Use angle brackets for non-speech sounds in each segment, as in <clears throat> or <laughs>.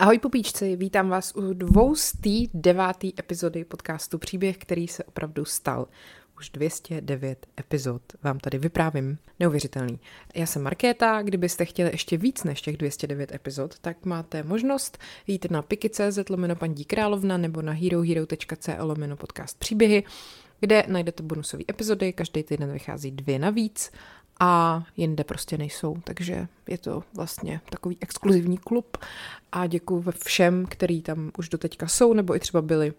Ahoj pupíčci, vítám vás u dvoustý devátý epizody podcastu Příběh, který se opravdu stal. Už 209 epizod vám tady vyprávím. Neuvěřitelný. Já jsem Markéta, kdybyste chtěli ještě víc než těch 209 epizod, tak máte možnost jít na piky.cz lomeno paní královna nebo na herohero.co lomeno podcast příběhy, kde najdete bonusové epizody, každý týden vychází dvě navíc a jinde prostě nejsou, takže je to vlastně takový exkluzivní klub a děkuji všem, který tam už doteďka jsou nebo i třeba byli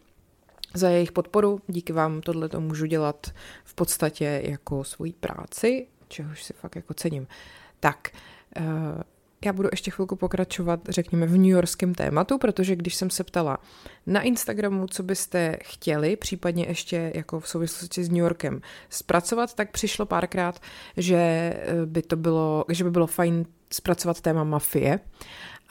za jejich podporu. Díky vám tohle to můžu dělat v podstatě jako svoji práci, čehož si fakt jako cením. Tak, uh, já budu ještě chvilku pokračovat, řekněme, v New Yorkském tématu, protože když jsem se ptala na Instagramu, co byste chtěli, případně ještě jako v souvislosti s New Yorkem zpracovat, tak přišlo párkrát, že eh, by to bylo, že by bylo fajn zpracovat téma mafie.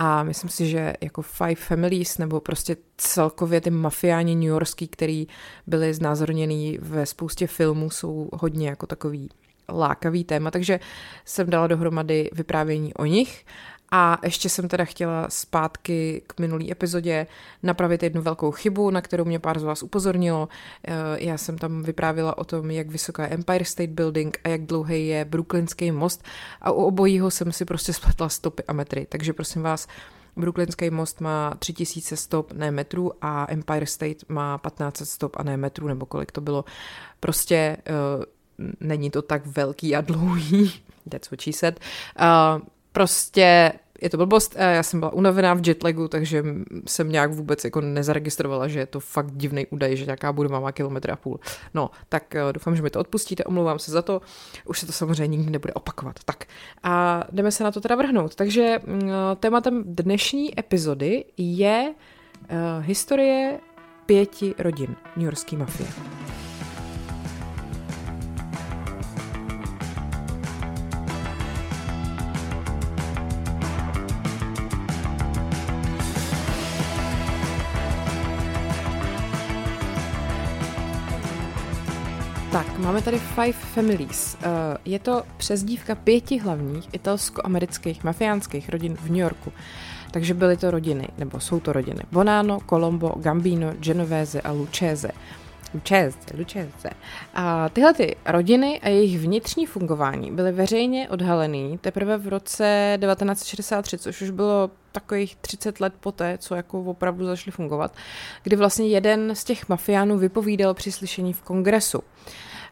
A myslím si, že jako Five Families nebo prostě celkově ty mafiáni New Yorkský, který byli znázorněný ve spoustě filmů, jsou hodně jako takový lákavý téma, takže jsem dala dohromady vyprávění o nich a ještě jsem teda chtěla zpátky k minulý epizodě napravit jednu velkou chybu, na kterou mě pár z vás upozornilo. Eh, já jsem tam vyprávila o tom, jak vysoká je Empire State Building a jak dlouhý je Brooklynský most a u obojího jsem si prostě spletla stopy a metry. Takže prosím vás, Brooklynský most má 3000 stop, ne metrů a Empire State má 1500 stop a ne metrů, nebo kolik to bylo. Prostě uh, není to tak velký a dlouhý, <laughs> that's what she said. Uh, prostě je to blbost, já jsem byla unavená v jetlagu, takže jsem nějak vůbec jako nezaregistrovala, že je to fakt divný údaj, že nějaká budova má kilometr a půl. No, tak uh, doufám, že mi to odpustíte, omlouvám se za to, už se to samozřejmě nikdy nebude opakovat. Tak a jdeme se na to teda vrhnout. Takže uh, tématem dnešní epizody je uh, historie pěti rodin New Yorkské mafie. Tak, máme tady Five Families. Eh, je to přezdívka pěti hlavních italsko-amerických mafiánských rodin v New Yorku. Takže byly to rodiny, nebo jsou to rodiny Bonano, Colombo, Gambino, Genovese a Lucchese. Lucchese, Lucchese. A tyhle ty rodiny a jejich vnitřní fungování byly veřejně odhalený teprve v roce 1963, což už bylo takových 30 let poté, co jako opravdu začaly fungovat, kdy vlastně jeden z těch mafiánů vypovídal při slyšení v kongresu.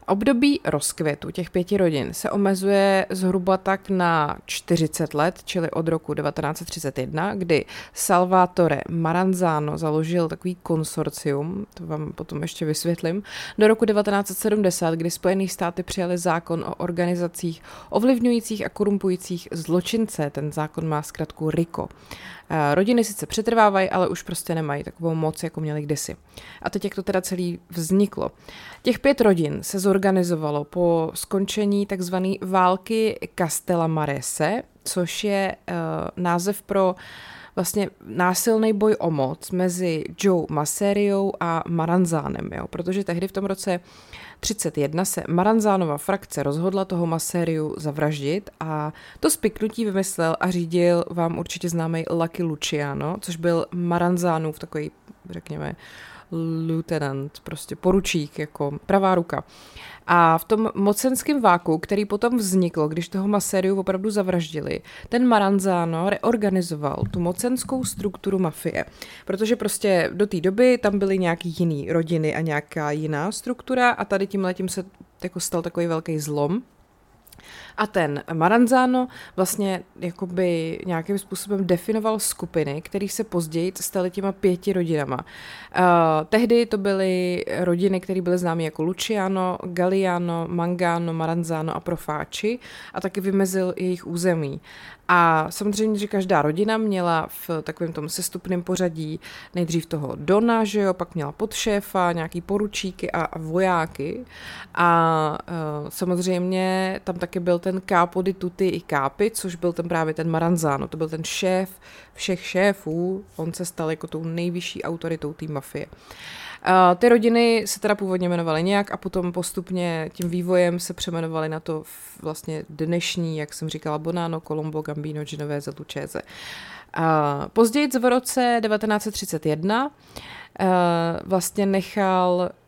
Období rozkvětu těch pěti rodin se omezuje zhruba tak na 40 let, čili od roku 1931, kdy Salvatore Maranzano založil takový konsorcium, to vám potom ještě vysvětlím, do roku 1970, kdy Spojené státy přijali zákon o organizacích ovlivňujících a korumpujících zločince. Ten zákon má zkrátku RICO. Eh, rodiny sice přetrvávají, ale už prostě nemají takovou moc, jako měli kdysi. A teď jak to teda celý vzniklo. Těch pět rodin se zorganizovalo po skončení takzvané války Castella Marese, což je uh, název pro vlastně násilný boj o moc mezi Joe Masseriou a Maranzánem, jo? protože tehdy v tom roce 31 se Maranzánova frakce rozhodla toho Masériu zavraždit a to spiknutí vymyslel a řídil vám určitě známý Lucky Luciano, což byl Maranzánův takový, řekněme, lieutenant, prostě poručík, jako pravá ruka. A v tom mocenském váku, který potom vznikl, když toho Masériu opravdu zavraždili, ten Maranzano reorganizoval tu mocenskou strukturu mafie. Protože prostě do té doby tam byly nějaký jiný rodiny a nějaká jiná struktura a tady tím letím se jako stal takový velký zlom a ten Maranzano vlastně jakoby nějakým způsobem definoval skupiny, které se později staly těma pěti rodinama. Uh, tehdy to byly rodiny, které byly známy jako Luciano, Galliano, Mangano, Maranzano a Profáči a taky vymezil jejich území. A samozřejmě, že každá rodina měla v takovém tom sestupném pořadí nejdřív toho Dona, že jo, pak měla podšéfa, nějaký poručíky a, a vojáky. A uh, samozřejmě tam taky byl ten capo di tutti i capi, což byl ten právě ten Maranzano, to byl ten šéf všech šéfů, on se stal jako tou nejvyšší autoritou té mafie. ty rodiny se teda původně jmenovaly nějak a potom postupně tím vývojem se přeměnovaly na to vlastně dnešní, jak jsem říkala, Bonano, Colombo, Gambino, Genovese, Lucchese. Později v roce 1931 vlastně nechal Eh,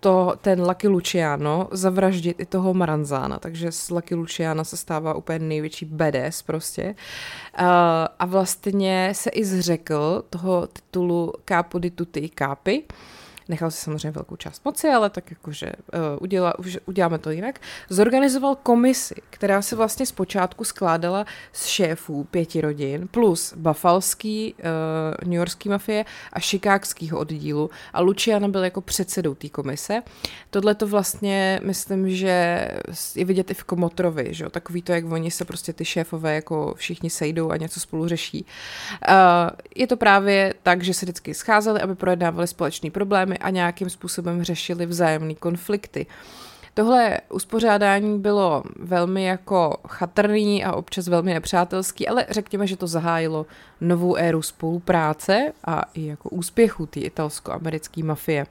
to, ten Lucky Luciano zavraždit i toho Maranzána, takže z Lucky Luciana se stává úplně největší badass prostě. Uh, a vlastně se i zřekl toho titulu Capo di tutti capi, uh, nechal si samozřejmě velkou část moci, ale tak jakože uh, uděla, už uděláme to jinak, zorganizoval komisi, která se vlastně zpočátku skládala z šéfů pěti rodin, plus bafalský, uh, newyorský mafie a šikákského oddílu a Luciano byl jako předsedou té komise. Tohle to vlastně, myslím, že je vidět i v Komotrovi, že jo? takový to, jak oni se prostě ty šéfové jako všichni sejdou a něco spolu řeší. Uh, je to právě tak, že se vždycky scházeli, aby projednávali společný problémy, problémy a nějakým způsobem řešili vzájemné konflikty. Tohle uspořádání bylo velmi jako chatrný a občas velmi nepřátelský, ale řekněme, že to zahájilo novou éru spolupráce a i jako úspěchu té italsko-americké mafie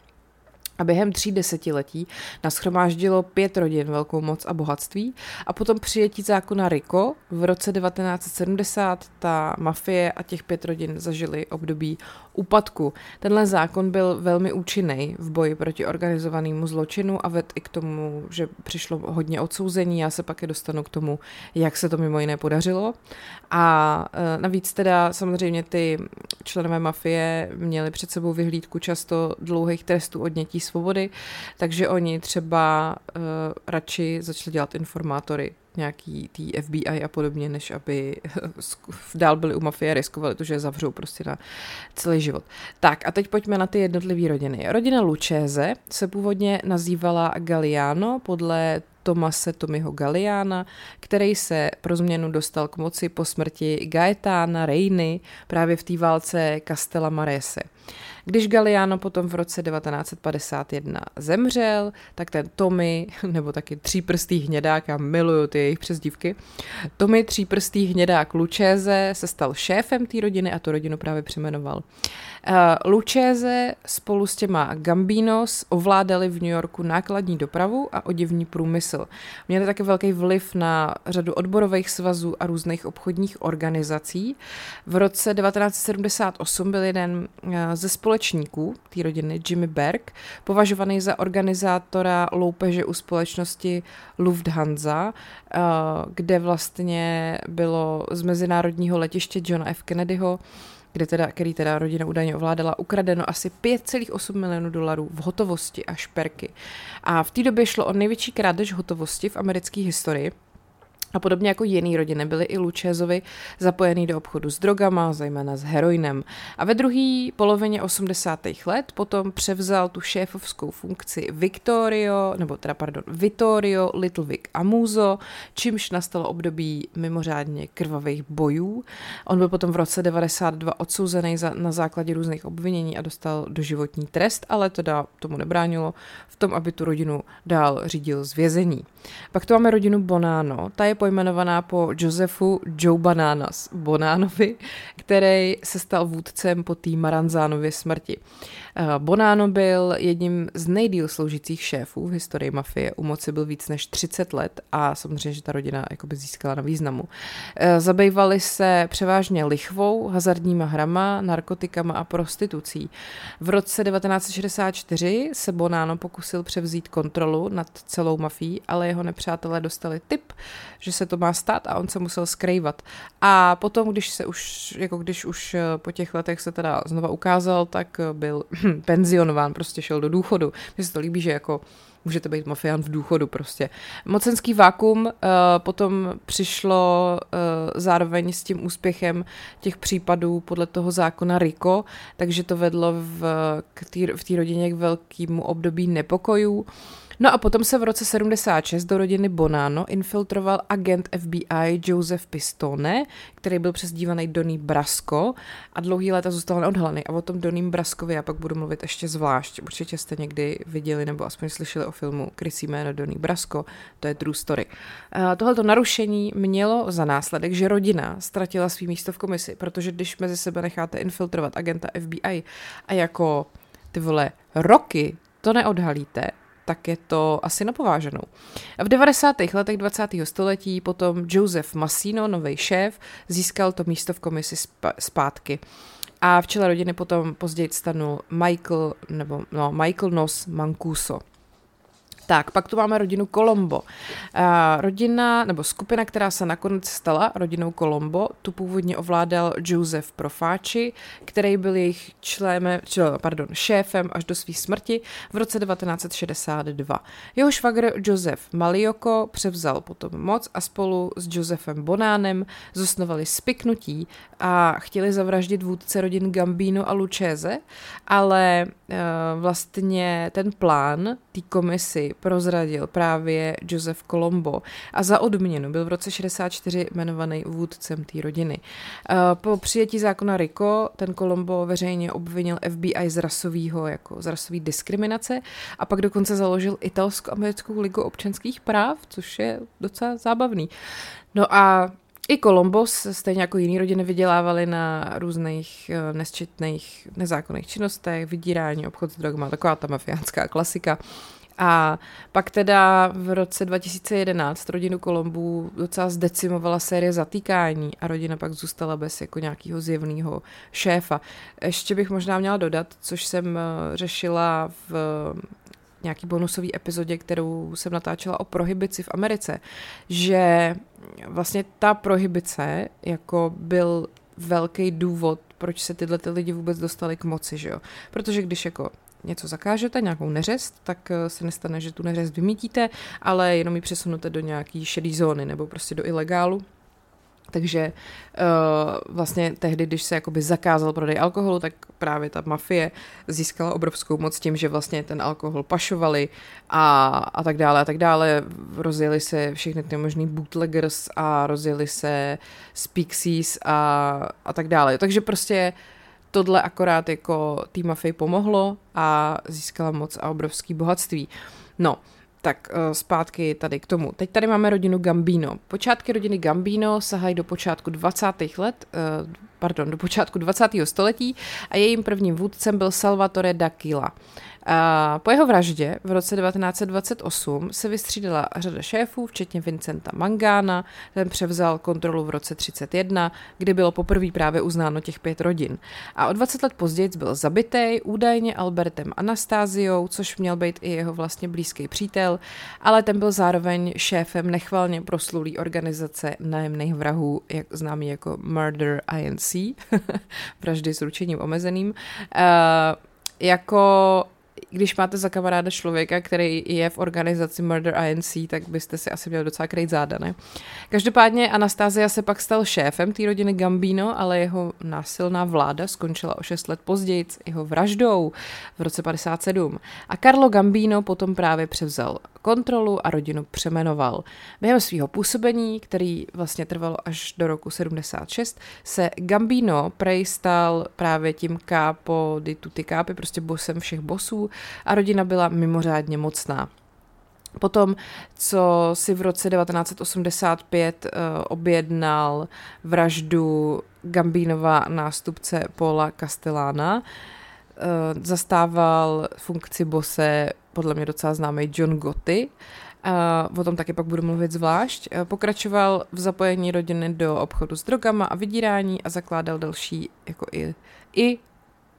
a během tří desetiletí naschromáždilo pět rodin velkou moc a bohatství a potom přijetí zákona Rico v roce 1970 ta mafie a těch pět rodin zažili období úpadku. Tenhle zákon byl velmi účinný v boji proti organizovanému zločinu a ved i k tomu, že přišlo hodně odsouzení. Já se pak je dostanu k tomu, jak se to mimo jiné podařilo. A e, navíc teda samozřejmě ty členové mafie měli před sebou vyhlídku často dlouhých trestů odnětí svobody, takže oni třeba uh, radši začali dělat informátory nějaký tý FBI a podobně, než aby dál byli u mafie, riskovali to, že je zavřou prostě na celý život. Tak a teď pojďme na ty jednotlivé rodiny. Rodina Lucchese se původně nazývala Galliano podle Tomase Tomiho Galliana, který se pro změnu dostal k moci po smrti Gaetána Reiny právě v té válce Castella Marese. Když Galliano potom v roce 1951 zemřel, tak ten Tommy, <laughs> nebo taky tříprstý hnědák, já miluju ty jejich přezdívky, Tommy tříprstý hnědák Lučéze se stal šéfem té rodiny a tu rodinu právě přeměnoval. Uh, Lučéze spolu s těma Gambinos ovládali v New Yorku nákladní dopravu a odivní průmysl. Měli také velký vliv na řadu odborových svazů a různých obchodních organizací. V roce 1978 byl jeden eh, ze společníků té rodiny, Jimmy Berg, považovaný za organizátora loupeže u společnosti Lufthansa, eh, kde vlastně bylo z mezinárodního letiště Johna F. Kennedyho kde teda, který teda rodina údajně ovládala, ukradeno asi 5,8 milionů dolarů v hotovosti a šperky. A v té době šlo o největší krádež hotovosti v americké historii. A podobně jako jiný rodiny byly i Lučézovi zapojený do obchodu s drogama, zejména s heroinem. A ve druhé polovině 80. let potom převzal tu šéfovskou funkci Victorio, nebo teda pardon, Vittorio Littlewig Amuso, čímž nastalo období mimořádně krvavých bojů. On byl potom v roce 92 odsouzený za, na základě různých obvinění a dostal doživotní trest, ale to dá, tomu nebránilo v tom, aby tu rodinu dál řídil z vězení. Pak tu máme rodinu Bonano, ta je pojmenovaná po Josefu Joe Bananas Bonánovi, který se stal vůdcem po té Maranzánově smrti. Eh, Bonano byl jedním z nejdíl sloužících šéfů v historii mafie. U moci byl víc než 30 let a samozřejmě, že ta rodina jakoby získala na významu. Eh, zabývali se převážně lichvou, hazardníma hrama, narkotikama a prostitucí. V roce 1964 se Bonano pokusil převzít kontrolu nad celou mafií, ale jeho nepřátelé dostali tip, že se to má stát a on se musel skrývat. A potom, když se už, jako když už eh, po těch letech se teda znova ukázal, tak byl <clears throat> penzionován, prostě šel do důchodu. Mně se to líbí, že jako můžete být mafián v důchodu prostě. Mocenský vákum uh, potom přišlo uh, zároveň s tím úspěchem těch případů podle toho zákona Rico, takže to vedlo v, k tý, v té rodině k velkému období nepokojů. Uh, No a potom se v roce 76 do rodiny Bonano infiltroval agent FBI Joseph Pistone, který byl přezdívaný Donny Brasco a dlouhý léta zůstal neodhalený. A o tom Donnym Braskovi já pak budu mluvit ještě zvlášť. Určitě jste někdy viděli nebo aspoň slyšeli o filmu Krysí jméno Donny Brasco, to je true story. Tohleto narušení mělo za následek, že rodina ztratila svý místo v komisi, protože když mezi sebe necháte infiltrovat agenta FBI a jako ty vole, roky to neodhalíte, tak je to asi napováženou. V 90. letech 20. století potom Joseph Massino, nový šéf, získal to místo v komisi zpátky. A v čele rodiny potom později stanul Michael, nebo no, Michael Nos Mancuso. Tak, pak tu máme rodinu Colombo. Uh, rodina, nebo skupina, která se nakonec stala rodinou Colombo, tu původně ovládal Joseph Profáči, který byl jejich členem, pardon, šéfem až do své smrti v roce 1962. Jeho švagr Joseph Malioko převzal potom moc a spolu s Josephem Bonánem zosnovali spiknutí a chtěli zavraždit vůdce rodin Gambino a Lucchese, ale uh, vlastně ten plán té komisi prozradil právě Joseph Colombo a za odměnu byl v roce 64 jmenovaný vůdcem té rodiny. Eh, po přijetí zákona RICO ten Colombo veřejně obvinil FBI z rasového, jako z rasové diskriminace a pak dokonce založil italsko-americkou ligu občanských práv, což je docela zábavný. No a i Kolumbus, stejně jako jiný rodiny, vydělávali na různých eh, nesčetných nezákonných činnostech, vydírání, obchod s drogama, taková ta mafiánská klasika. A pak teda v roce 2011 rodinu Kolombů docela zdecimovala série zatýkání a rodina pak zůstala bez jako nějakého zjevného šéfa. Ještě bych možná měla dodat, což jsem eh, řešila v nějaký bonusový epizodě, kterou jsem natáčela o prohibici v Americe, že vlastně ta prohibice jako byl velký důvod, proč se tyhle ty lidi vůbec dostali k moci, že jo? Protože když jako něco zakážete, nějakou neřest, tak eh, se nestane, že tu neřest vymítíte, ale jenom ji přesunete do nějaký šedý zóny nebo prostě do ilegálu. Takže uh, vlastně tehdy, když se jakoby zakázal prodej alkoholu, tak právě ta mafie získala obrovskou moc tím, že vlastně ten alkohol pašovali a, a tak dále a tak dále. Rozjeli se všechny ty možný bootleggers a rozjeli se speaksies a, a tak dále. Takže prostě uh, tohle akorát jako tým mafii pomohlo a získala moc a obrovský bohatství. No, tak uh, zpátky tady k tomu. Teď tady máme rodinu Gambino. Počátky rodiny Gambino sahají do počátku 20. let, uh, pardon, do počátku 20. století a jejím prvním vůdcem byl Salvatore D'Aquila. A po jeho vraždě v roce 1928 se vystřídala řada šéfů, včetně Vincenta Mangana, ten převzal kontrolu v roce 31, kdy bylo poprvé právě uznáno těch pět rodin. A o 20 let později byl zabitý údajně Albertem Anastáziou, což měl být i jeho vlastně blízký přítel, ale ten byl zároveň šéfem nechvalně proslulý organizace nájemných vrahů, jak známý jako Murder INC, <laughs> vraždy s ručením omezeným. Jako když máte za kamaráda člověka, který je v organizaci Murder INC, tak byste si asi měli docela krejt záda, ne? Každopádně Anastázia se pak stal šéfem té rodiny Gambino, ale jeho násilná vláda skončila o 6 let později jeho vraždou v roce 57. A Carlo Gambino potom právě převzal kontrolu a rodinu přemenoval. Během svého působení, který vlastně trvalo až do roku 76, se Gambino prej stal právě tím capo di tutti capi, prostě bosem všech bosů a rodina byla mimořádně mocná. Potom, co si v roce 1985 uh, eh, objednal vraždu Gambínova nástupce Paula Castellana, uh, zastával funkci bose podle mě docela známý John Gotti. Uh, o tom taky pak budu mluvit zvlášť. Pokračoval v zapojení rodiny do obchodu s drogama a vydírání a zakládal další jako i, i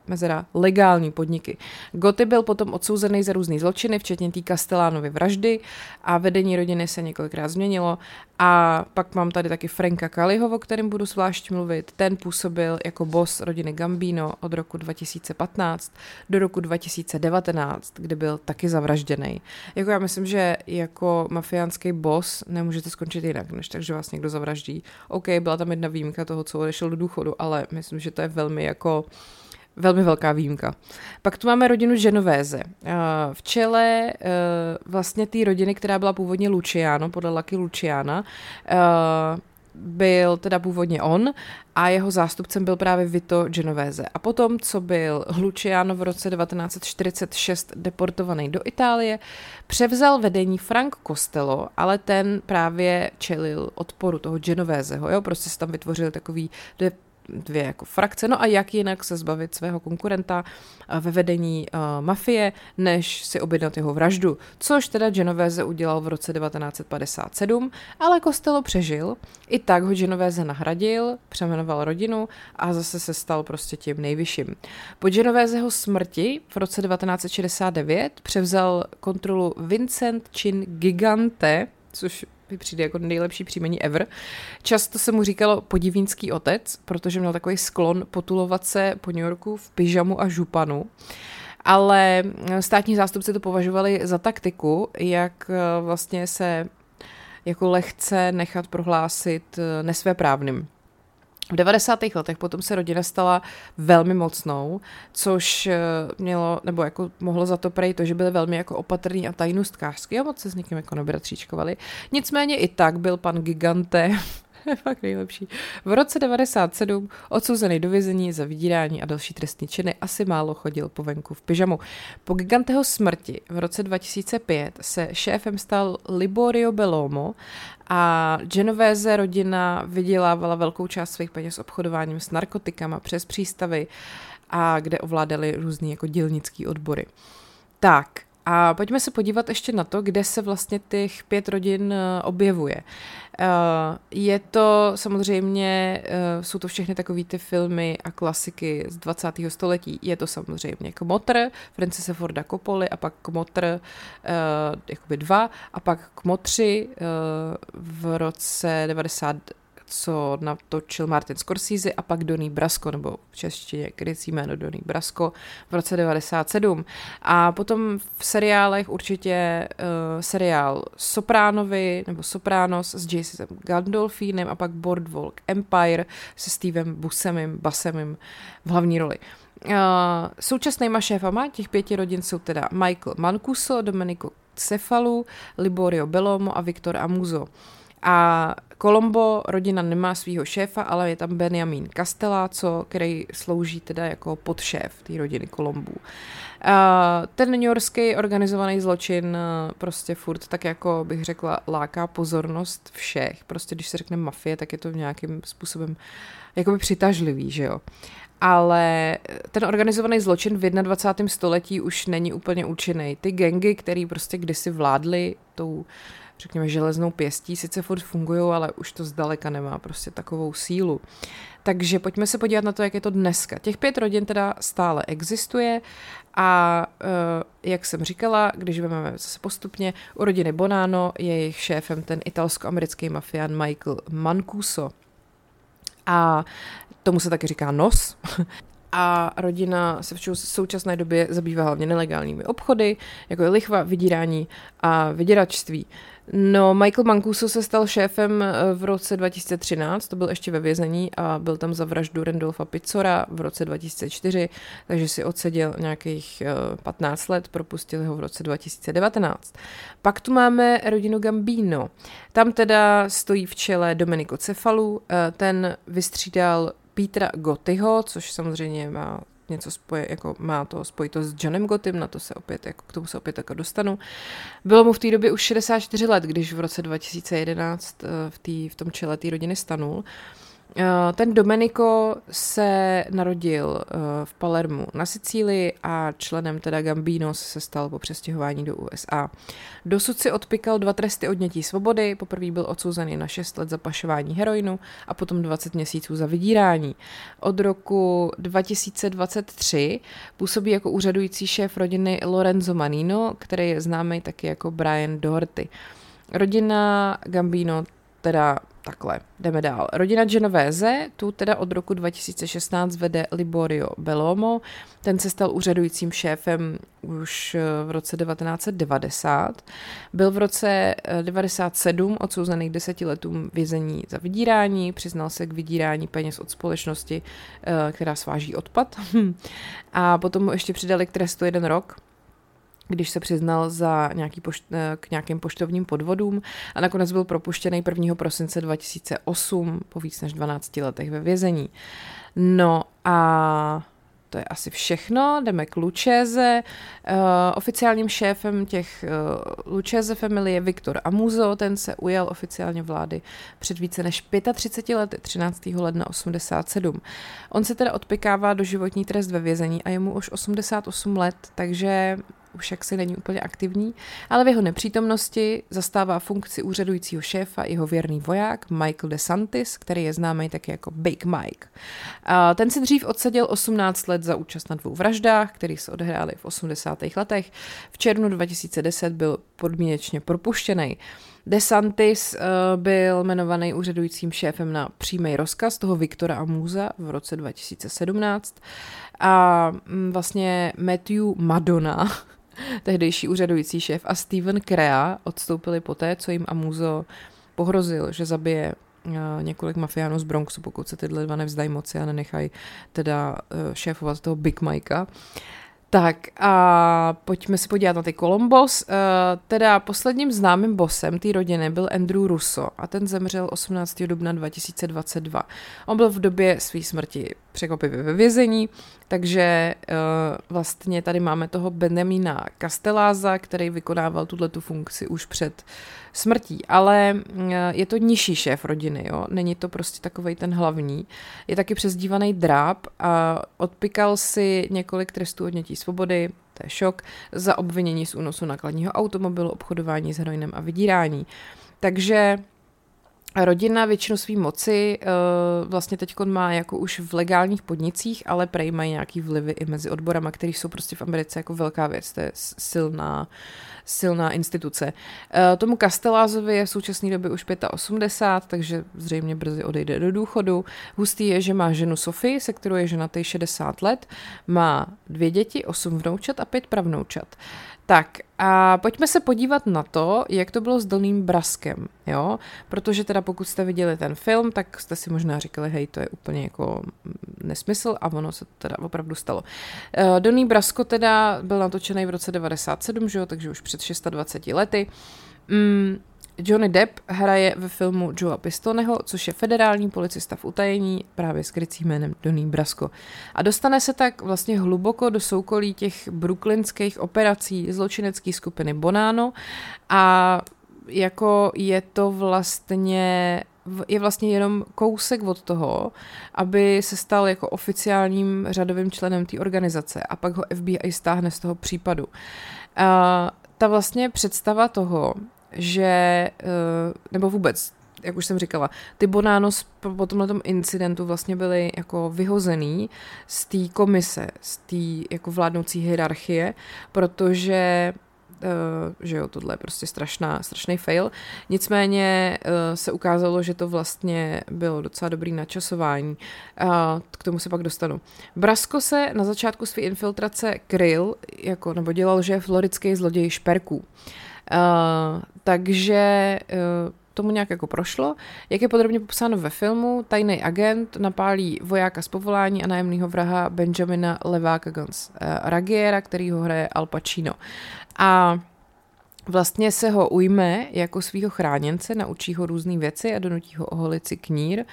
mezera legální podniky. Goty byl potom odsouzený za různé zločiny, včetně té Castellánovy vraždy a vedení rodiny se několikrát změnilo a pak mám tady taky Franka Kaliho, o kterém budu zvlášť mluvit. Ten působil jako boss rodiny Gambino od roku 2015 do roku 2019, kdy byl taky zavražděný. Jako já myslím, že jako mafiánský boss nemůžete skončit jinak, než tak, že vás někdo zavraždí. OK, byla tam jedna výjimka toho, co odešel do důchodu, ale myslím, že to je velmi jako Velmi velká výjimka. Pak tu máme rodinu Genovéze. Eh, v čele eh, vlastně té rodiny, která byla původně Luciano, podle Lucky Luciana, eh, byl teda původně on a jeho zástupcem byl právě Vito Genovese. A potom, co byl Luciano v roce 1946 deportovaný do Itálie, převzal vedení Frank Costello, ale ten právě čelil odporu toho Genoveseho, jo, prostě se tam vytvořili takový dvě jako frakce. No a jak jinak se zbavit svého konkurenta ve vedení uh, mafie, než si objednat jeho vraždu, což teda Genovese udělal v roce 1957, ale Costello přežil. I tak ho Genovese nahradil, přemenoval rodinu a zase se stal prostě tím nejvyšším. Po Genoveseho smrti v roce 1969 převzal kontrolu Vincent Chin Gigante, což mi přijde jako nejlepší příjmení ever. Často se mu říkalo podivínský otec, protože měl takový sklon potulovat se po New Yorku v pyžamu a županu. Ale státní zástupci to považovali za taktiku, jak eh, vlastně se jako lehce nechat prohlásit eh, nesvéprávným. V 90. letech potom se rodina stala velmi mocnou, což eh, mělo, nebo jako mohlo za to prej to, že byli velmi jako opatrní a tajnostkářský a moc se s někým jako nebratříčkovali. Nicméně i tak byl pan Gigante <laughs> fakt nejlepší. V roce 97 odsouzený do vězení za vydírání a další trestní činy asi málo chodil po venku v pyžamu. Po giganteho smrti v roce 2005 se šéfem stal Liborio Belomo a Genovese rodina vydělávala velkou část svých peněz obchodováním s narkotikama přes přístavy a kde ovládali různý jako dělnický odbory. Tak, a pojďme se podívat ještě na to, kde se vlastně těch pět rodin eh, objevuje. Eh, je to samozřejmě, eh, jsou to všechny takové ty filmy a klasiky z 20. století. Je to samozřejmě Kmotr, Francise Forda Coppoli a pak Kmotr jakoby dva a pak Kmotři v roce 90 co natočil Martin Scorsese a pak Donny Brasco, nebo v češtině krycí jméno Donny Brasco v roce 97. A potom v seriálech určitě uh, seriál Sopránovi nebo Sopranos s Jasonem Gandolfinem a pak Boardwalk Empire se Stevem Busemem, Basemem v hlavní roli. Uh, současnýma šéfama těch pěti rodin jsou teda Michael Mancuso, Domenico Cefalu, Liborio Belomo a Viktor Amuzo. A Colombo rodina nemá svého šéfa, ale je tam Benjamin Castelláco, který slouží teda jako podšéf té rodiny Kolombů. Ten New Yorkský organizovaný zločin prostě furt tak jako bych řekla láká pozornost všech. Prostě když se řekne mafie, tak je to nějakým způsobem jakoby přitažlivý, že jo. Ale ten organizovaný zločin v 21. století už není úplně účinný. Ty gengy, které prostě kdysi vládly tou řekněme, železnou pěstí, sice furt fungují, ale už to zdaleka nemá prostě takovou sílu. Takže pojďme se podívat na to, jak je to dneska. Těch pět rodin teda stále existuje a uh, jak jsem říkala, když vezmeme zase postupně, u rodiny Bonano je jejich šéfem ten italsko-americký mafián Michael Mancuso. A tomu se taky říká nos. <laughs> a rodina se v současné době zabývá hlavně nelegálními obchody, jako je lichva, vydírání a vyděračství. No, Michael Mancuso se stal šéfem eh, v roce 2013, to byl ještě ve vězení a byl tam za vraždu Randolfa Pizzora v roce 2004, takže si odseděl nějakých 15 eh, let, propustil ho v roce 2019. Pak tu máme rodinu Gambino. Tam teda stojí v čele Domenico Cefalu, eh, ten vystřídal Petra Gotyho, což samozřejmě má něco spoje, jako má to spojito s Johnem Gotym, na to se opět, jako k tomu se opět jako dostanu. Bylo mu v té době už 64 let, když v roce 2011 eh, v, tý, v tom čele té rodiny stanul. Eh, ten Domenico se narodil eh, v Palermu na Sicílii a členem teda Gambinos se stal po přestěhování do USA. Dosud si odpikal dva tresty odnětí svobody, poprvé byl odsouzený na 6 let za pašování heroinu a potom 20 měsíců za vydírání. Od roku 2023 působí jako úřadující šéf rodiny Lorenzo Manino, který je známý taky jako Brian Doherty. Rodina Gambino teda takhle, jdeme dál. Rodina Genovese, tu teda od roku 2016 vede Liborio Belomo, ten se stal úřadujícím šéfem už eh, v roce 1990. Byl v roce 1997 eh, odsouzený k deseti letům vězení za vydírání, přiznal se k vydírání peněz od společnosti, eh, která sváží odpad. <laughs> A potom mu ještě přidali k trestu jeden rok, když se přiznal za nějaký pošt, eh, k nějakým poštovním podvodům a nakonec byl propuštěný 1. prosince 2008 po víc než 12 letech ve vězení. No a to je asi všechno. Jdeme k Lučéze. Uh, oficiálním šéfem těch uh, family je Viktor Amuzo, ten se ujal oficiálně vlády před více než 35 lety, 13. ledna 87. On se teda odpikává do životní trest ve vězení a je mu už 88 let, takže už jaksi není úplně aktivní, ale v jeho nepřítomnosti zastává funkci úřadujícího šéfa jeho věrný voják Michael DeSantis, který je známý taky jako Big Mike. A ten si dřív odseděl 18 let za účast na dvou vraždách, které se odehrály v 80. letech. V červnu 2010 byl podmínečně propuštěný. DeSantis uh, byl jmenovaný úřadujícím šéfem na přímý rozkaz toho Viktora Amuza v roce 2017 a mm, vlastně Matthew Madonna, tehdejší úřadující šéf a Steven Crea odstoupili poté, co jim Amuzo pohrozil, že zabije eh, několik mafiánů z Bronxu, pokud se tyhle dva nevzdají moci a nenechají teda eh, šéfovat toho Big Mikea. Tak a pojďme se podívat na ty Columbos. Uh, teda posledním známým bosem té rodiny byl Andrew Russo a ten zemřel 18. dubna 2022. On byl v době své smrti překvapivě ve vězení, takže uh, vlastně tady máme toho Benjamina Castelláza, který vykonával tuhle tu funkci už před smrtí, ale uh, je to nižší šéf rodiny, jo? není to prostě takový ten hlavní. Je taky přezdívaný dráb a odpikal si několik trestů odnětí svobody, to je šok, za obvinění z únosu nakladního automobilu, obchodování s heroinem a vydírání. Takže Rodina většinu své moci uh, vlastně teď má jako už v legálních podnicích, ale prej mají nějaký vlivy i mezi odborama, které jsou prostě v Americe jako velká věc, to je silná, silná instituce. Uh, tomu Castellázovi je v současné době už 85, takže zřejmě brzy odejde do důchodu. Hustý je, že má ženu Sofii, se kterou je ženatý 60 let, má dvě děti, osm vnoučat a pět pravnoučat. Uh, tak a pojďme se podívat na to, jak to bylo s Doným Braskem, jo? Protože teda pokud jste viděli ten film, tak jste si možná říkali, hej, to je úplně jako nesmysl a ono se teda opravdu stalo. Uh, Donný Brasko teda byl natočený v roce 97, že jo, takže už před 620 lety. Mm, Johnny Depp hraje ve filmu Joea Pistoneho, což je federální policista v utajení, právě s krycím jménem Donnie Brasco. A dostane se tak vlastně hluboko do soukolí těch brooklynských operací zločinecké skupiny Bonano a jako je to vlastně je vlastně jenom kousek od toho, aby se stal jako oficiálním řadovým členem té organizace a pak ho FBI stáhne z toho případu. A ta vlastně představa toho, že, eh, nebo vůbec, jak už jsem říkala, ty Bonanos po tomhle incidentu vlastně byly jako vyhozený z té komise, z té jako vládnoucí hierarchie, protože Uh, že jo, tohle je prostě strašná, strašný fail. Nicméně uh, se ukázalo, že to vlastně bylo docela dobrý načasování. K tomu se pak dostanu. Brasko se na začátku své infiltrace kryl, jako, nebo dělal, že je florický zloděj šperků. Uh, takže uh, tomu nějak jako prošlo. Jak je podrobně popsáno ve filmu, tajný agent napálí vojáka z povolání a nájemného vraha Benjamina Leváka Guns uh, Ragiera, který ho hraje Al Pacino. A vlastně se ho ujme jako svého chráněnce, naučí ho různé věci a donutí ho oholit si knír.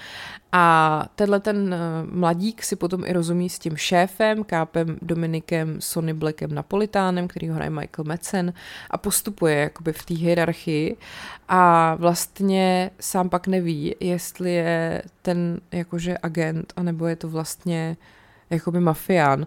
A tenhle ten eh, mladík si potom i rozumí s tím šéfem, kápem Dominikem Sonny Blackem Napolitánem, který ho hraje Michael Metzen a postupuje jakoby v té hierarchii a vlastně sám pak neví, jestli je ten jakože agent, anebo je to vlastně jakoby mafián. Uh,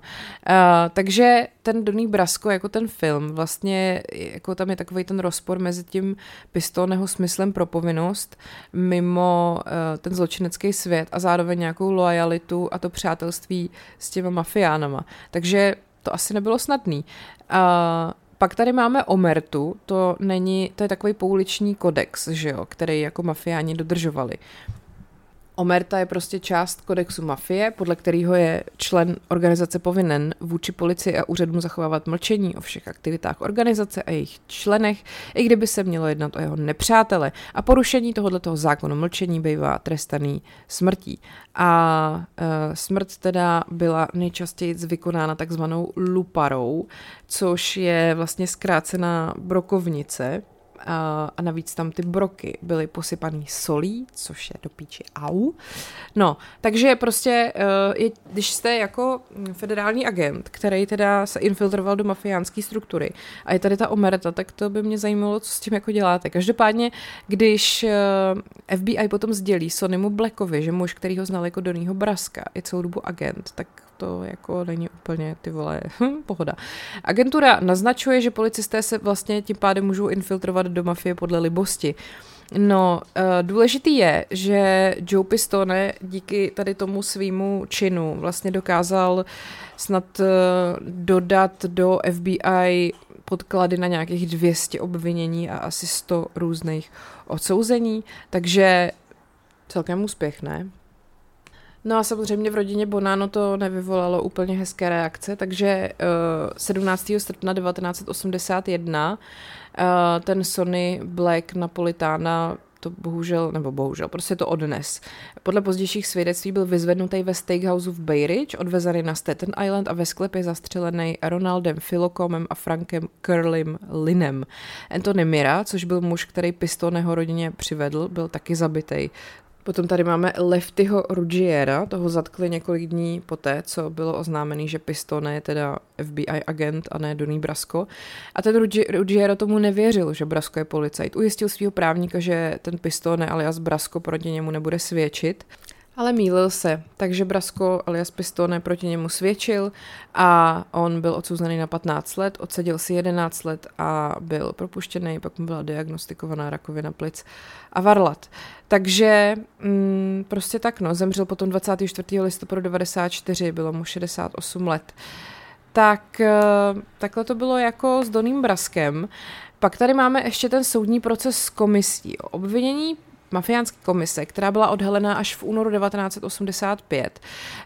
takže ten Donný Brasko, jako ten film, vlastně jako tam je takový ten rozpor mezi tím pistoneho smyslem pro povinnost mimo uh, ten zločinecký svět a zároveň nějakou lojalitu a to přátelství s těma mafiánama. Takže to asi nebylo snadný. Uh, pak tady máme Omertu, to není, to je takový pouliční kodex, že jo, který jako mafiáni dodržovali. Omerta je prostě část kodexu mafie, podle kterého je člen organizace povinen vůči policii a úřadům zachovávat mlčení o všech aktivitách organizace a jejich členech, i kdyby se mělo jednat o jeho nepřátele. A porušení tohoto zákonu mlčení bývá trestaný smrtí. A e, smrt teda byla nejčastěji vykonána takzvanou luparou, což je vlastně zkrácená brokovnice, a, a navíc tam ty broky byly posypaný solí, což je do píči au. No, takže prostě, uh, je, když jste jako federální agent, který teda se infiltroval do mafiánské struktury a je tady ta omerta, tak to by mě zajímalo, co s tím jako děláte. Každopádně, když uh, FBI potom sdělí Sonymu Blackovi, že muž, který ho znal jako Donýho Braska, je celou dobu agent, tak to jako není úplně ty vole <laughs> pohoda. Agentura naznačuje, že policisté se vlastně tím pádem můžou infiltrovat do mafie podle libosti. No, uh, důležitý je, že Joe Pistone díky tady tomu svýmu činu vlastně dokázal snad uh, dodat do FBI podklady na nějakých 200 obvinění a asi 100 různých odsouzení, takže celkem úspěch, ne? No a samozřejmě v rodině Bonano to nevyvolalo úplně hezké reakce, takže uh, 17. srpna 1981 uh, ten Sony Black Napolitana to bohužel, nebo bohužel, prostě to odnes. Podle pozdějších svědectví byl vyzvednutý ve steakhouse v Bay Ridge, odvezený na Staten Island a ve sklepě zastřelený Ronaldem Philocomem a Frankem Curlym Linem. Anthony Mira, což byl muž, který Pistoneho rodině přivedl, byl taky zabitý. Potom tady máme Leftyho Ruggiera, toho zatkli několik dní poté, co bylo oznámený, že Pistone je teda FBI agent a ne Donny Brasco. A ten Ruggiero tomu nevěřil, že Brasco je policajt. Ujistil svého právníka, že ten Pistone alias Brasco proti němu nebude svědčit. Ale mýlil se, takže Brasko alias Pistone proti němu svědčil a on byl odsouzený na 15 let, odseděl si 11 let a byl propuštěný, pak mu byla diagnostikovaná rakovina plic a varlat. Takže mm, prostě tak no, zemřel potom 24. listopadu 94, bylo mu 68 let. Tak eh, takhle to bylo jako s Doným Braskem. Pak tady máme ještě ten soudní proces s komisí. Obvinění mafiánské komise, která byla odhalená až v únoru 1985.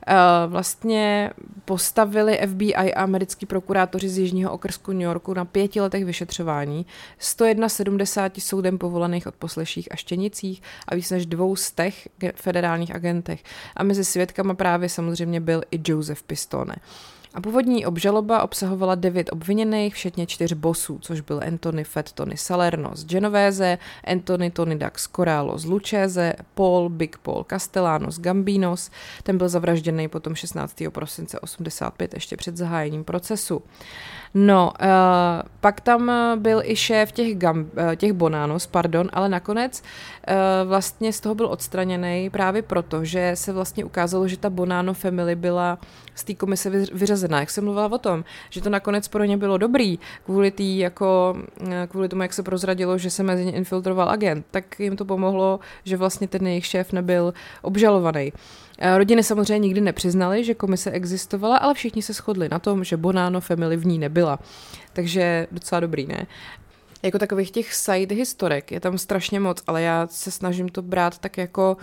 Eh, vlastně postavili FBI a americký prokurátoři z Jižního okrsku New Yorku na pěti letech vyšetřování, 171 soudem povolených od posleších a štěnicích a víc než dvou stech federálních agentech. A mezi svědkama právě samozřejmě byl i Joseph Pistone. A původní obžaloba obsahovala devět obviněných, včetně čtyř bosů, což byl Anthony Fett Tony Salerno z Genovese, Anthony Tony Dax Corallo z Lucchese, Paul Big Paul Castellano z Gambinos, ten byl zavražděný potom 16. prosince 85 ještě před zahájením procesu. No, uh, pak tam byl i šéf těch, gam, uh, těch Bonanos, pardon, ale nakonec uh, vlastně z toho byl odstraněný právě proto, že se vlastně ukázalo, že ta Bonano family byla z té komise vyřazená. Jak jsem mluvila o tom, že to nakonec pro ně bylo dobrý, kvůli, tý, jako, kvůli tomu, jak se prozradilo, že se mezi ně infiltroval agent, tak jim to pomohlo, že vlastně ten jejich šéf nebyl obžalovaný. Eh, rodiny samozřejmě nikdy nepřiznaly, že komise existovala, ale všichni se shodli na tom, že Bonano family v ní nebyla. Takže docela dobrý, ne? Jako takových těch side historek je tam strašně moc, ale já se snažím to brát tak jako uh,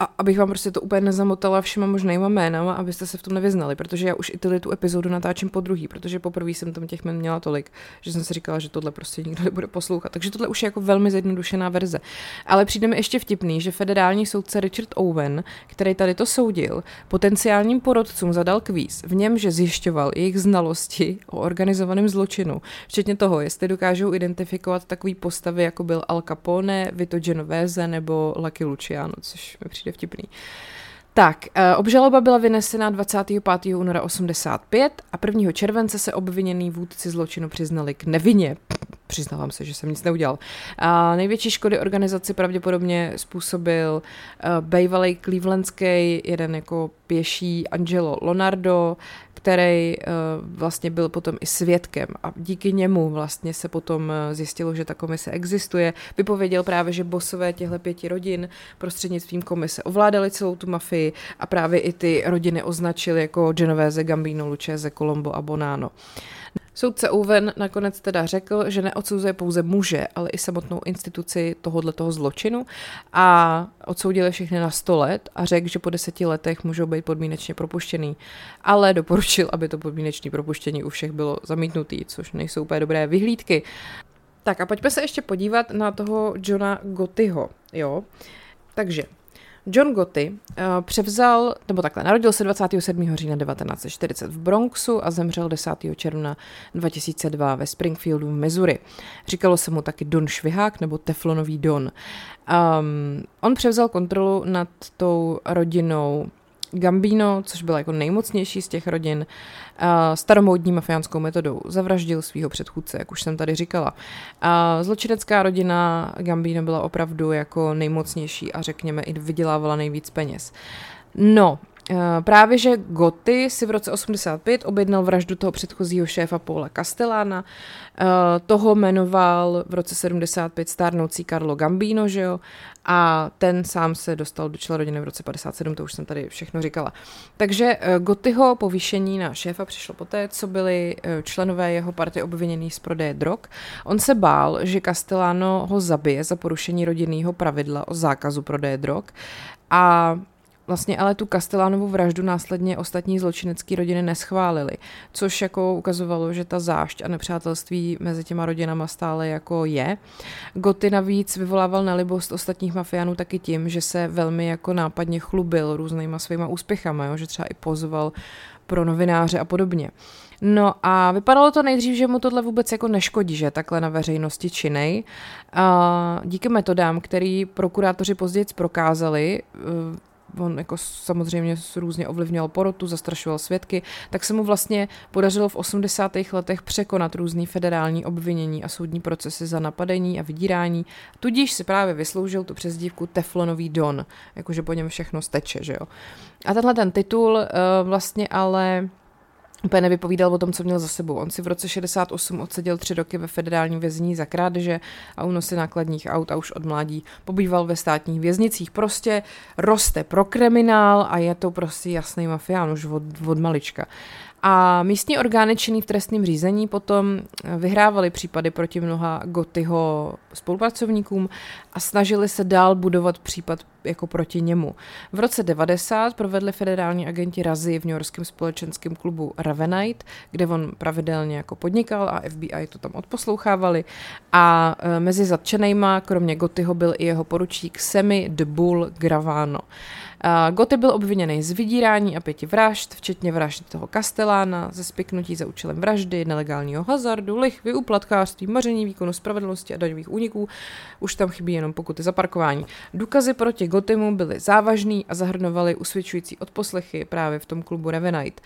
a abych vám prostě to úplně nezamotala všema možnýma jménama, abyste se v tom nevyznali, protože já už i tyhle tu epizodu natáčím po druhý, protože poprvé jsem tam těch jmen měla tolik, že jsem si říkala, že tohle prostě nikdo <laughs> nebude poslouchat. Takže tohle už je jako velmi zjednodušená verze. Ale přijde mi ještě vtipný, že federální soudce Richard Owen, který tady to soudil, potenciálním porodcům zadal kvíz, v něm, že zjišťoval jejich znalosti o organizovaném zločinu, včetně toho, jestli dokážou identifikovat takový postavy, jako byl Al Capone, Vito Genovese nebo Lucky Luciano, což mi přijde přijde vtipný. Tak, eh, obžaloba byla vynesena 25. února 85 a 1. července se obviněný vůdci zločinu přiznali k nevině. Přiznávám se, že jsem nic neudělal. A největší škody organizaci pravděpodobně způsobil uh, bývalý clevelandský jeden jako pěší Angelo Lonardo, který uh, vlastně byl potom i svědkem a díky němu vlastně se potom uh, zjistilo, že ta komise existuje. Vypověděl právě, že bosové těchto pěti rodin prostřednictvím komise ovládali celou tu mafii a právě i ty rodiny označili jako Genovese, Gambino, Lucchese, Colombo a Bonano. Soudce Owen nakonec teda řekl, že neodsuzuje pouze muže, ale i samotnou instituci tohohle toho zločinu a odsoudili všechny na 100 let a řekl, že po deseti letech můžou být podmínečně propuštěný, ale doporučil, aby to podmínečné propuštění u všech bylo zamítnutý, což nejsou úplně dobré vyhlídky. Tak a pojďme se ještě podívat na toho Johna Gottyho, jo. Takže John Gotti uh, převzal, nebo takhle, narodil se 27. října 1940 v Bronxu a zemřel 10. června 2002 ve Springfieldu v Missouri. Říkalo se mu taky Don Švihák nebo Teflonový Don. Um, on převzal kontrolu nad tou rodinou Gambino, což byl jako nejmocnější z těch rodin, staromódní mafiánskou metodou zavraždil svého předchůdce, jak už jsem tady říkala. Zločinecká rodina Gambino byla opravdu jako nejmocnější a řekněme i vydělávala nejvíc peněz. No, právě, že Goty si v roce 85 objednal vraždu toho předchozího šéfa Paula Castellana, eh, toho jmenoval v roce 75 stárnoucí Carlo Gambino, že jo, a ten sám se dostal do čela rodiny v roce 57, to už jsem tady všechno říkala. Takže eh, Gotyho povýšení na šéfa přišlo poté, co byli členové jeho party obvinění z prodeje drog. On se bál, že Castellano ho zabije za porušení rodinného pravidla o zákazu prodeje drog a Vlastně ale tu Castellánovu vraždu následně ostatní zločinecké rodiny neschválili, což jako ukazovalo, že ta zášť a nepřátelství mezi těma rodinama stále jako je. Goty navíc vyvolával nelibost ostatních mafiánů taky tím, že se velmi jako nápadně chlubil různýma svýma úspěchama, jo? že třeba i pozoval pro novináře a podobně. No a vypadalo to nejdřív, že mu tohle vůbec jako neškodí, že takhle na veřejnosti činej. A díky metodám, který prokurátoři později prokázali, on jako samozřejmě různě ovlivňoval porotu, zastrašoval svědky, tak se mu vlastně podařilo v 80. letech překonat různý federální obvinění a soudní procesy za napadení a vydírání. Tudíž si právě vysloužil tu přezdívku Teflonový Don, jakože po něm všechno steče, že jo. A tenhle ten titul uh, vlastně ale úplně nevypovídal o tom, co měl za sebou. On si v roce 68 odseděl tři roky ve federálním vězení za krádeže a unosy nákladních aut a už od mládí pobýval ve státních věznicích. Prostě roste pro kriminál a je to prostě jasný mafián už od, od malička. A místní orgány činný v trestním řízení potom vyhrávali případy proti mnoha Gotyho spolupracovníkům a snažili se dál budovat případ jako proti němu. V roce 90 provedli federální agenti razy v New Yorkském společenském klubu Ravenite, kde on pravidelně jako podnikal a FBI to tam odposlouchávali a e, mezi zatčenejma, kromě Gotyho, byl i jeho poručík Semi de Bull Gravano. Goty byl obviněný z vydírání a pěti vražd, včetně vraždy toho Castellána, ze spiknutí za účelem vraždy, nelegálního hazardu, lichvy, uplatkářství, maření výkonu spravedlnosti a daňových úniků. Už tam chybí jenom pokuty za parkování. Důkazy proti Gotimu byly závažný a zahrnovaly usvědčující odposlechy právě v tom klubu Revenite.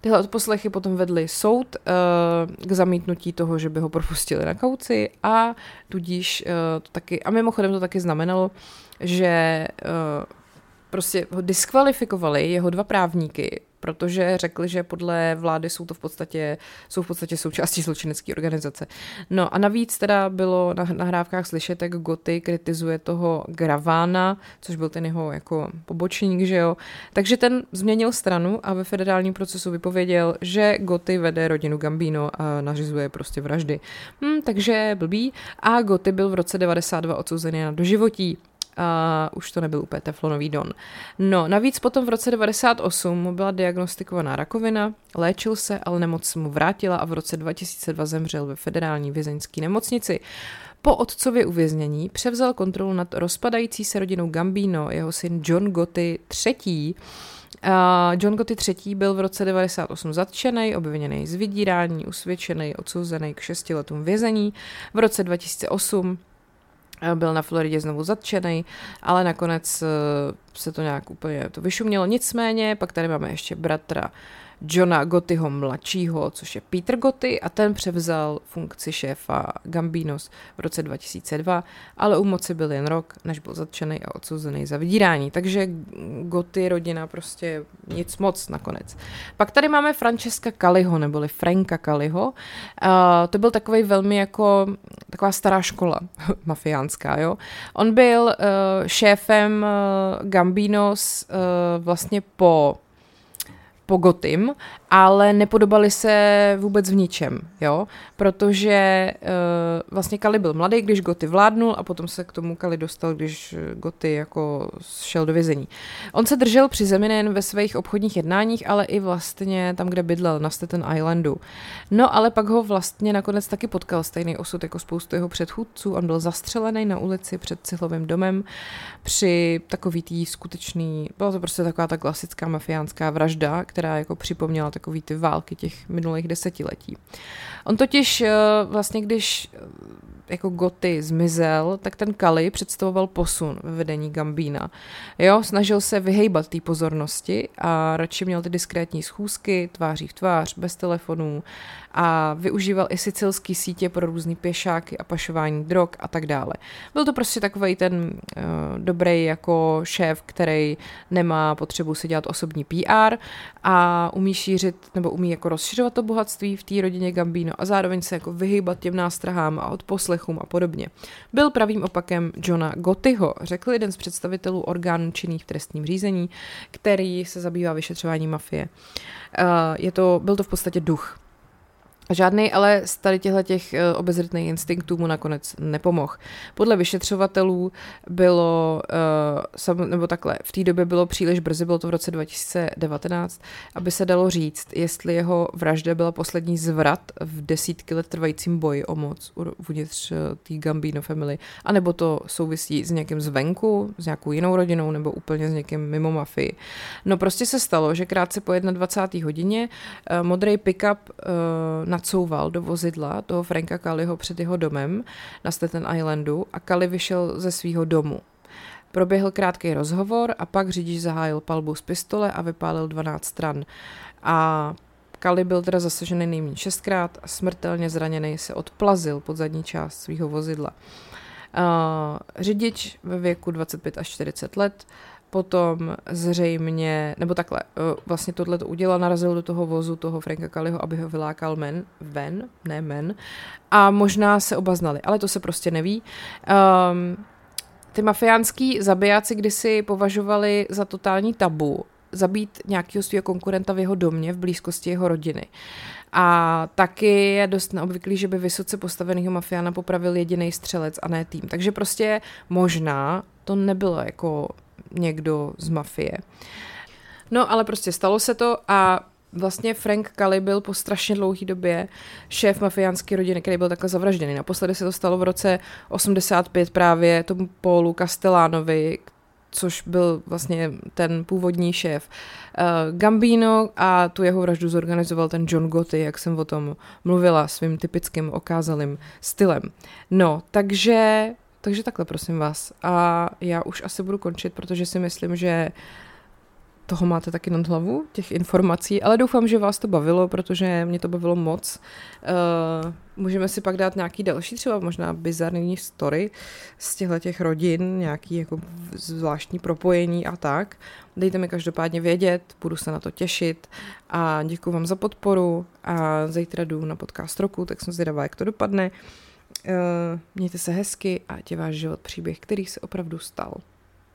Tyhle odposlechy potom vedly soud uh, k zamítnutí toho, že by ho propustili na kauci a tudíž uh, to taky, a mimochodem to taky znamenalo, že uh, prostě ho diskvalifikovali jeho dva právníky, protože řekli, že podle vlády jsou to v podstatě, jsou v podstatě součástí zločinecké organizace. No a navíc teda bylo na nahrávkách slyšet, jak Goty kritizuje toho Gravána, což byl ten jeho jako pobočník, že jo. Takže ten změnil stranu a ve federálním procesu vypověděl, že Goty vede rodinu Gambino a nařizuje prostě vraždy. Hm, takže blbý. A Goty byl v roce 92 odsouzený na doživotí a už to nebyl úplně teflonový don. No, navíc potom v roce 98 mu byla diagnostikovaná rakovina, léčil se, ale nemoc mu vrátila a v roce 2002 zemřel ve federální vězeňské nemocnici. Po otcově uvěznění převzal kontrolu nad rozpadající se rodinou Gambino, jeho syn John Gotti III. John Gotti III. byl v roce 98 zatčený, obviněný z vydírání, usvědčený, odsouzený k šesti letům vězení. V roce 2008 byl na Floridě znovu zatčený, ale nakonec eh, se to nějak úplně to vyšumělo. Nicméně, pak tady máme ještě bratra Johna Gottyho mladšího, což je Peter Gotti a ten převzal funkci šéfa Gambinos v roce 2002, ale u moci byl jen rok, než byl zatčený a odsouzený za vydírání. Takže Gotti rodina prostě nic moc nakonec. Pak tady máme Francesca Kaliho, neboli Franka Kaliho. Uh, to byl takový velmi jako taková stará škola <laughs> mafiánská, jo. On byl uh, šéfem uh, Gambinos uh, vlastně po po Gotym ale nepodobali se vůbec v ničem, jo, protože uh, vlastně Kali byl mladý, když Goty vládnul a potom se k tomu Kali dostal, když Goty jako šel do vězení. On se držel při zemi nejen ve svých obchodních jednáních, ale i vlastně tam, kde bydlel, na Staten Islandu. No ale pak ho vlastně nakonec taky potkal stejný osud jako spoustu jeho předchůdců. On byl zastřelený na ulici před cihlovým domem při takový tý skutečný, byla to prostě taková ta klasická mafiánská vražda, která jako připomněla takový ty války těch minulých desetiletí. On totiž eh, vlastně, když jako Goty zmizel, tak ten Kali představoval posun ve vedení Gambína. Jo, snažil se vyhejbat té pozornosti a radši měl ty diskrétní schůzky, tváří v tvář, bez telefonů a využíval i sicilský sítě pro různý pěšáky a pašování drog a tak dále. Byl to prostě takový ten uh, dobrý jako šéf, který nemá potřebu si dělat osobní PR a umí šířit nebo umí jako rozšiřovat to bohatství v té rodině Gambino a zároveň se jako vyhýbat těm nástrahám a odposlechům a podobně. Byl pravým opakem Johna Gotyho, řekl jeden z představitelů orgánů činných v trestním řízení, který se zabývá vyšetřováním mafie. Uh, je to, byl to v podstatě duch Žádný ale z tady těchto těch eh, obezřetných instinktů mu nakonec nepomohl. Podle vyšetřovatelů bylo, uh, nebo takhle, v té době bylo příliš brzy, bylo to v roce 2019, aby se dalo říct, jestli jeho vražda byla poslední zvrat v desítky let trvajícím boji o moc uvnitř eh, té Gambino family, anebo to souvisí s někým zvenku, s nějakou jinou rodinou, nebo úplně s někým mimo mafii. No prostě se stalo, že krátce po 21. hodině modrý pickup uh, nacouval do vozidla toho Franka Kaliho před jeho domem na Staten Islandu a Kali vyšel ze svého domu. Proběhl krátký rozhovor a pak řidič zahájil palbu z pistole a vypálil 12 stran. A Kali byl teda zasažený nejméně šestkrát a smrtelně zraněný se odplazil pod zadní část svého vozidla. Uh, řidič ve věku 25 až 40 let potom zřejmě, nebo takhle, eh, vlastně tohle to udělal, narazil do toho vozu toho Franka Kaliho, aby ho vylákal men, ven, ne men, a možná se oba znali, ale to se prostě neví. Um, ty mafiánský zabijáci kdysi považovali za totální tabu zabít nějakého svého konkurenta v jeho domě v blízkosti jeho rodiny. A taky je dost neobvyklý, že by vysoce postaveného mafiána popravil jediný střelec a ne tým. Takže prostě možná to nebylo jako někdo z mafie. No ale prostě stalo se to a vlastně Frank Kali byl po strašně dlouhé době šéf mafiánské rodiny, který byl takhle zavražděný. Naposledy se to stalo v roce 85 právě tomu Paulu Castellánovi, což byl vlastně ten původní šéf uh, Gambino a tu jeho vraždu zorganizoval ten John Gotti, jak jsem o tom mluvila, svým typickým okázalým stylem. No, takže takže takhle, prosím vás. A já už asi budu končit, protože si myslím, že toho máte taky nad hlavu, těch informací, ale doufám, že vás to bavilo, protože mě to bavilo moc. Uh, můžeme si pak dát nějaký další, třeba možná bizarní story z těchto těch rodin, nějaký jako zvláštní propojení a tak. Dejte mi každopádně vědět, budu se na to těšit a děkuji vám za podporu a zítra jdu na podcast roku, tak jsem zvědavá, jak to dopadne. Uh, mějte se hezky a tě váš život příběh, který se opravdu stal.